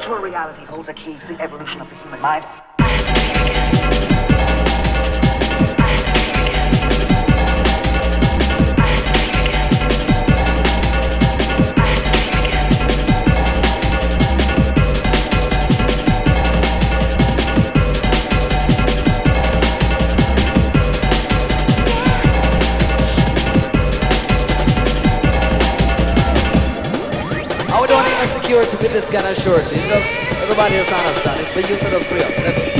virtual reality holds a key to the evolution of the human mind. No security with this kind of short. It's just everybody just understand. It's for you to just free